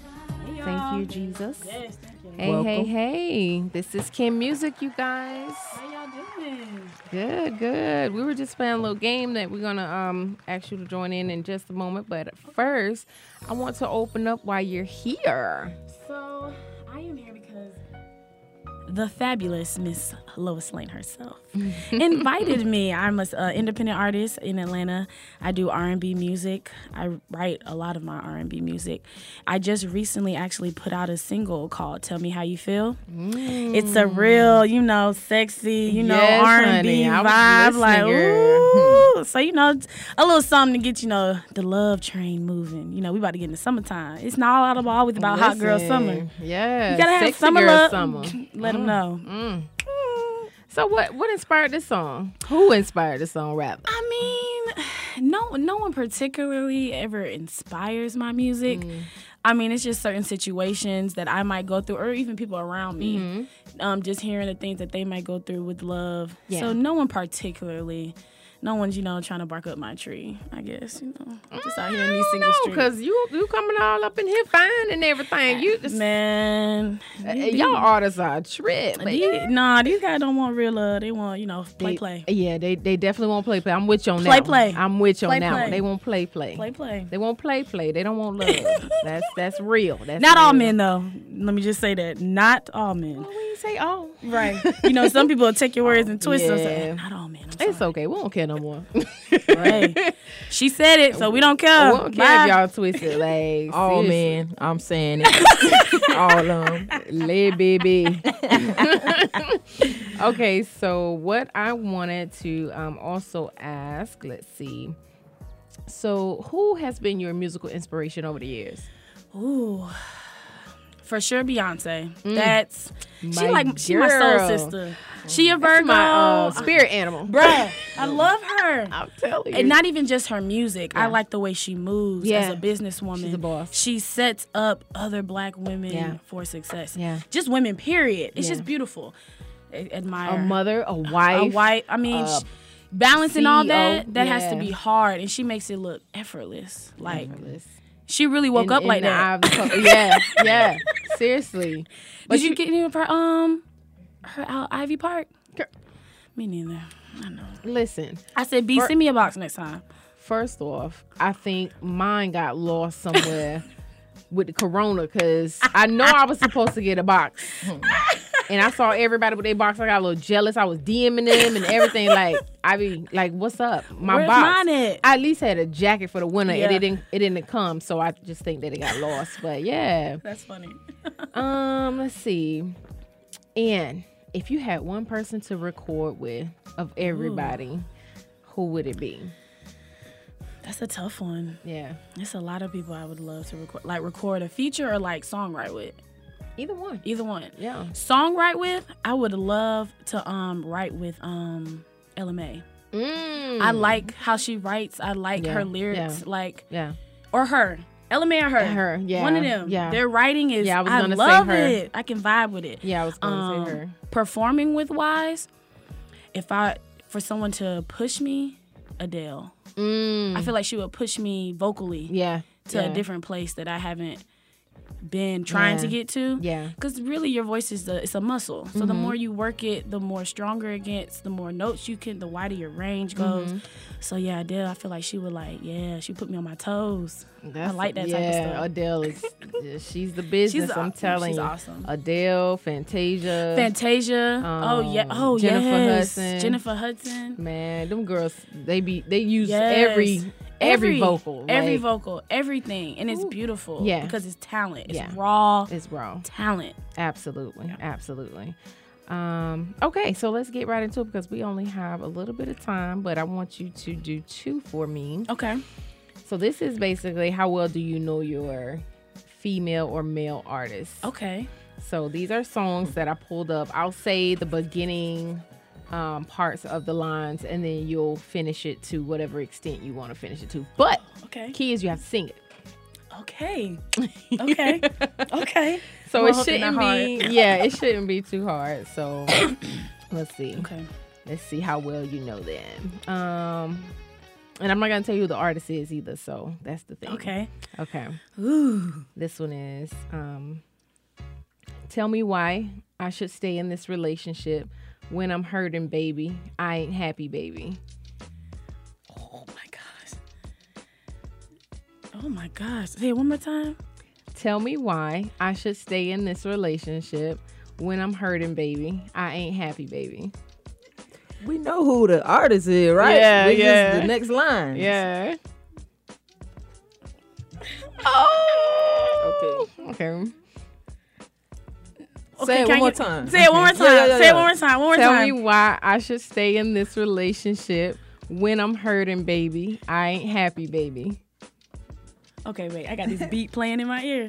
Thank you, Jesus. Hey, hey, Welcome. hey. This is Kyn Music, you guys. How y'all doing? Good, good. We were just playing a little game that we're gonna um ask you to join in in just a moment. But first, I want to open up why you're here. So the fabulous Miss Lois Lane herself invited me. I'm an uh, independent artist in Atlanta. I do R&B music. I write a lot of my R&B music. I just recently actually put out a single called "Tell Me How You Feel." It's a real, you know, sexy, you know, Yes, R&B honey. Vibe. Like, ooh. so you know, a little something to get you know the love train moving. You know, we about to get in the summertime. It's not all about always about hot girl summer. Yeah, You gotta have summer love. summer. Let them Mm, know. mm. So what what inspired this song? Who inspired this song? Rap. I mean, no, no one particularly ever inspires my music. Mm. I mean, it's just certain situations that I might go through, or even people around me. Mm-hmm. Um, just hearing the things that they might go through with love. Yeah. So no one particularly. No one's, you know, trying to bark up my tree. I guess, you know, just out here in these mm, single No, streets. because you you coming all up in here fine and everything. You ah, just man, Uh, y'all artists are a trip. These, nah, these guys don't want real love. They want, you know, play, They- play. Yeah, they they definitely won't play play. I'm with you on Play, that. play. One. I'm with you Play, on that play. They won't play play. Play, play. They won't play play. They don't want love. that's that's real. That's Not all men, though. Let me just say that. Not all men. When you say all, Right. you know, some people will take your words and twist them. Yeah. Say, Not all men. It's okay. We don't care no more. right. She said it, so we don't care. we don't care Bye. if y'all twist it. Like All seriously. men, I'm saying it. All of them. Lay baby. okay, so what I wanted to um, also ask, let's see. So, who has been your musical inspiration over the years? Ooh. For sure, Beyonce. Mm. That's she like she my soul sister. She a Virgo. my uh, spirit animal. Bruh, I love her. I'm telling you. And not even just her music. I like the way she moves Yeah. as a businesswoman. She's a boss. She sets up other black women Yeah. for success. Yeah. Just women, period. It's Yeah. just beautiful. I- admire a mother, a wife, a wife. I mean, uh, balancing all CEO, that that has to be hard, and she makes it look effortless. Like Effortless. She really woke In- up in like that. of yeah, yeah. Seriously. Did you get any of her um her out Ivy Park? Me neither. I know. Listen, I said, B, send me a box next time. First off, I think mine got lost somewhere with the corona because I know I was supposed to get a box. and I saw everybody with their box. I got a little jealous. I was DMing them and everything. Like, I be like, what's up? My Where's box. mine at? I at least had a jacket for the winter Yeah. and it didn't it didn't come. So I just think that it got lost. But yeah. That's funny. Um, let's see. And if you had one person to record with of everybody, who would it be? That's a tough one. Yeah. It's a lot of people I would love to record, like record a feature or like songwrite with. Either one. Either one. Yeah. Songwrite with, I would love to um write with um Ella Mai. Mm. I like how she writes. I like Yeah, her lyrics. yeah. Like Yeah. or her. Ella Mai or her. Her, yeah, One of them. yeah. Their writing is Yeah, I was I gonna say her. it. I can vibe with it. Yeah, I was gonna say her. Performing with wise, if I for someone to push me, Adele. I feel like she would push me vocally. Mm. Yeah. To yeah. a different place that I haven't been trying to get to. Yeah. Because really, your voice is the it's a muscle. So the Mhm. more you work it, the more stronger it gets. The more notes you can, the wider your range goes. Mhm. So yeah, Adele, I feel like she would like, yeah, she put me on my toes. I like that yeah, type of stuff. Adele is yeah, she's the business. She's I'm aw- telling she's you. awesome. Adele, Fantasia, Fantasia. oh yeah. um, Oh Jennifer yes. Hudson. Jennifer Hudson. Man, them girls, they be they use Yes. every every vocal, every like- vocal, everything, and it's beautiful. Yeah. because it's talent. It's Yeah. raw. It's raw talent. Absolutely, absolutely. Um, okay, so let's get right into it because we only have a little bit of time, but I want you to do two for me. Okay. So this is basically how well do you know your female or male artist? Okay. So these are songs that I pulled up. I'll say the beginning um, parts of the lines, and then you'll finish it to whatever extent you want to finish it to. But Okay. key is you have to sing it. Okay. Okay. okay. So Well, it shouldn't be. Yeah, it shouldn't be too hard. So let's see. Okay. Let's see how well you know them. Um, and I'm not gonna tell you who the artist is either. So that's the thing. Okay. Okay. Ooh. This one is. Um, tell me why I should stay in this relationship when I'm hurting, baby. I ain't happy, baby. Oh my gosh. Oh my gosh. Say it one more time. Tell me why I should stay in this relationship when I'm hurting, baby. I ain't happy, baby. We know who the artist is, right? Yeah, We just- yeah. the next line. Yeah. Oh. Okay. Okay. Say it one more time. Say it one more time. Yeah, yeah, yeah, Say it one more time. One more Tell time. me why I should stay in this relationship when I'm hurting, baby. I ain't happy, baby. Okay, wait. I got this beat playing in my ear.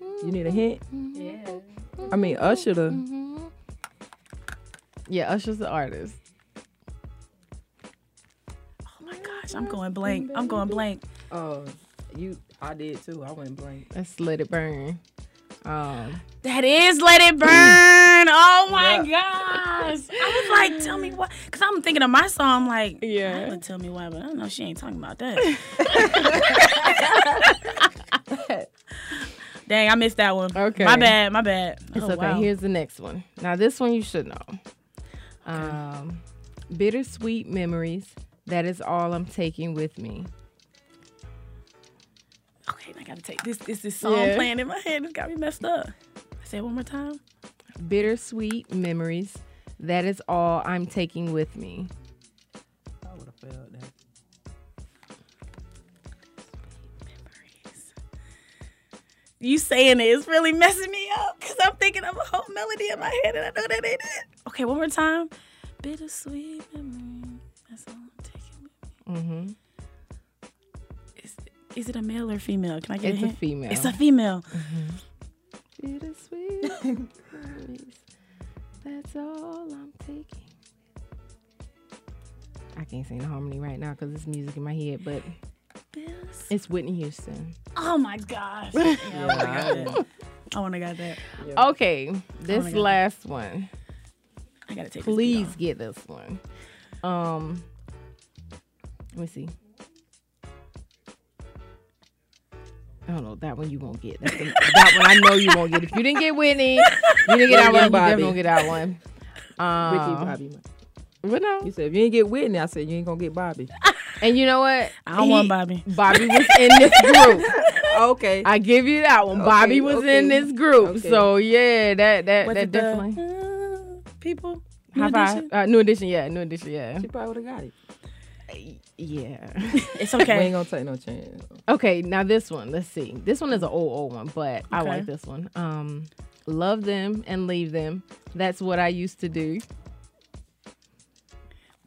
You need a hint? Yeah. I mean, Usher the. Yeah, Usher's the artist. Oh my gosh, I'm going blank. I'm going blank. Oh, you. I did too. I went blank. Let's let it burn. Um, That is Let It Burn. Oh my gosh. I was like, tell me why. Because I'm thinking of my song. I'm like, yeah. Would tell me why, but I don't know. She ain't talking about that. Dang, I missed that one. Okay. My bad. My bad. It's Oh, okay. wow. Here's the next one. Now, this one you should know. Um, bittersweet memories. That is all I'm taking with me. Okay, I gotta take this. This this song Yeah. playing in my head. It's got me messed up. Say it one more time. Bittersweet memories. That is all I'm taking with me. I would have failed that. You saying it is really messing me up because I'm thinking of a whole melody in my head and I know that ain't it. Okay, one more time. Bittersweet memory. That's all I'm taking with me. Mm-hmm. Is, it a male or female? Can I get it? It's a a female. It's a female. Memories. That's all I'm taking. I can't sing the harmony right now because it's music in my head, but it's Whitney Houston. Oh my gosh. Yeah, I got that. I got that. Okay, this last one. I gotta take Please off. get this one. Um, let me see. I don't know that one you won't get. That's the, that one I know you won't get. If you didn't get Whitney, you didn't get that Whitney one. You definitely won't get that one. Um, Ricky Bobby. What now? You said if you ain't get Whitney, I said you ain't gonna get Bobby. And you know what? I don't want Bobby. Bobby was in this group. okay. I give you that one. Okay, Bobby was okay. in this group. Okay. So yeah, that that Was that it the, definitely. uh, people. New High five. Edition? Uh, new edition, yeah, new edition, yeah. She probably would have got it. Yeah. It's We okay. ain't gonna take no chance. Okay, now this one. Let's see. This one is an old old one, but I like this one. Um, love them and leave them. That's what I used to do.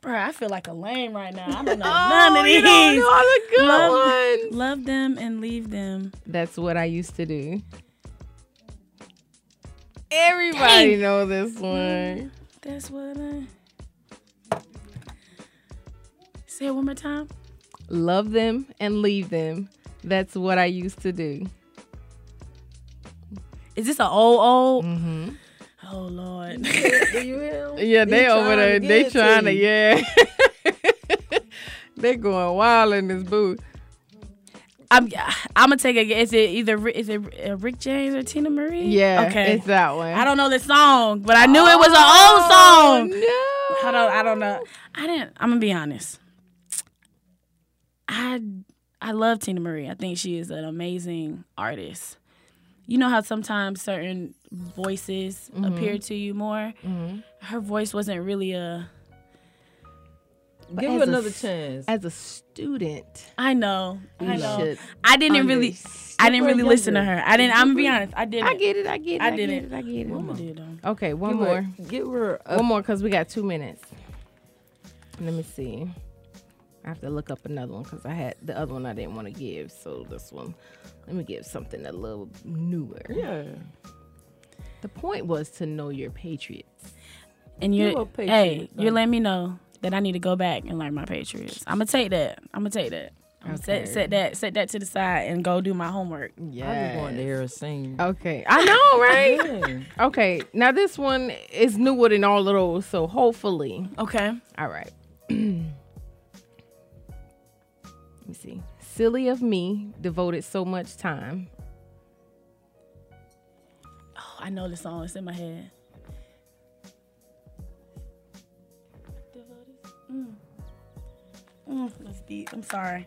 Bro, I feel like a lame right now. I don't know Oh, none of you these. know all the good love, ones. love them and leave them. That's what I used to do. Everybody Dang. know this one. That's what I. Say it one more time. Love them and leave them. That's what I used to do. Is this an old old? Mm-hmm. Oh Lord. Do you hear him? Yeah, they He over there. They get it to trying to, yeah. they going wild in this booth. I'm I'm gonna take a guess. Is it either is it uh, Rick James or Teena Marie? Yeah, Okay. it's that one. I don't know the song, but I knew it was an old song. No. Hold on, I don't know. I didn't. I'm gonna be honest. I I love Teena Marie. I think she is an amazing artist. You know how sometimes certain voices Mhm. appear to you more. Mhm. Her voice wasn't really a. But Give as her a another chance. As a student, I know. I know. I didn't really. I didn't really listen to her. I didn't. I'm gonna be honest. I didn't. I get it. I get it. I I, didn't. it. I get it. Did though. Okay, one Give more. her, give her a, One more because we got two minutes. Let me see. I have to look up another one because I had the other one I didn't want to give. So this one, let me give something a little newer. yeah. The point was to know your Patriots. And You you're a Patriot, hey, though. you're letting me know that I need to go back and learn my Patriots. I'm gonna take that. I'm gonna take that. I'm set set that set that to the side and go do my homework. Yeah. I just wanted to hear her sing. Okay, I know, right? Yeah. okay, now this one is newer than all of those, so hopefully. Okay. All right. Silly of me devoted so much time. Oh, I know the song. It's in my head. Mm. Mm, that's deep. I'm sorry.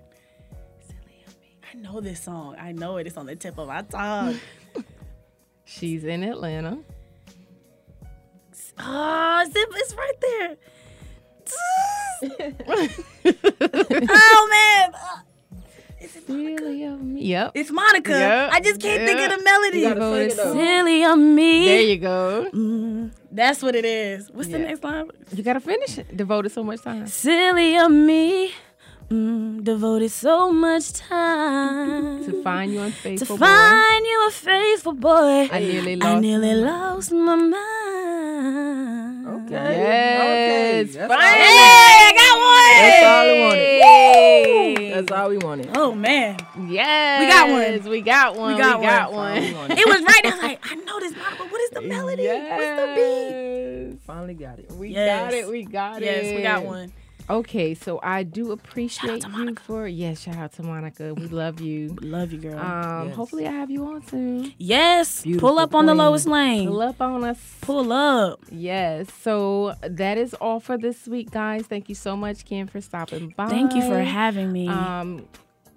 Silly of me. I know this song. I know it. It's on the tip of my tongue. She's in Atlanta. Oh, it's, it's right there. oh man. Silly of me. Yep. It's Monica. Yep. I just can't think of the melody. You gotta sing it. Silly of me. There you go. Mm, that's what it is. What's the next line? You gotta finish it. Devoted so much time. Silly of me. Mm, devoted so much time To find you unfaithful to boy. find you a faithful boy. I nearly I lost nearly my lost my mind. Okay. Yes. Okay. Finally. Hey, I got one. That's all we wanted. Yay. That's all we wanted. Oh man, Yes. We got one. We got one. We got we got one. one. It was right. I was like, I know this, Monica, but what is the melody? What's the beat? Finally got it. We Yes. got it. We got it. Yes, we got one. Okay, so I do appreciate to you for yes. Shout out to Monica. We love you. Love you, girl. Um, Yes. hopefully I have you on soon. yes, Beautiful pull up on the Lois Lane. Pull up on us. Pull up. Yes. So that is all for this week, guys. Thank you so much, Kyn, for stopping by. Thank you for having me. Um,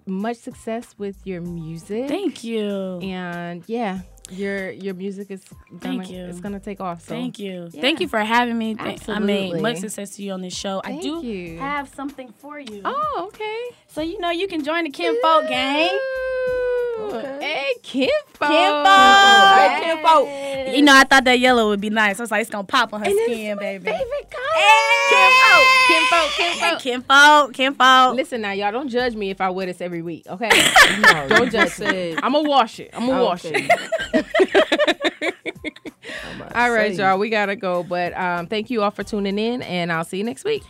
much success with your music. Thank you. And yeah, your your music is gonna, Thank you. It's gonna take off. So Thank you. yeah. Thank you for having me. Thank- I mean, much success to you on this show. I Thank do you. have something for you. Oh, okay. So you know you can join the Kyn Folk gang. Hey, Kyn. Kyn Hey, Kyn You know, I thought that yellow would be nice. I was like, it's gonna pop on her And skin, baby. favorite color. Hey! Kyn Folk. Kyn Folk. Kyn Folk. Kyn Folk. Listen now, y'all don't judge me if I wear this every week, okay? No, don't judge me. I'm gonna wash it. I'm gonna wash Okay. it. To All right, y'all, we gotta go. But um, thank you all for tuning in, and I'll see you next week.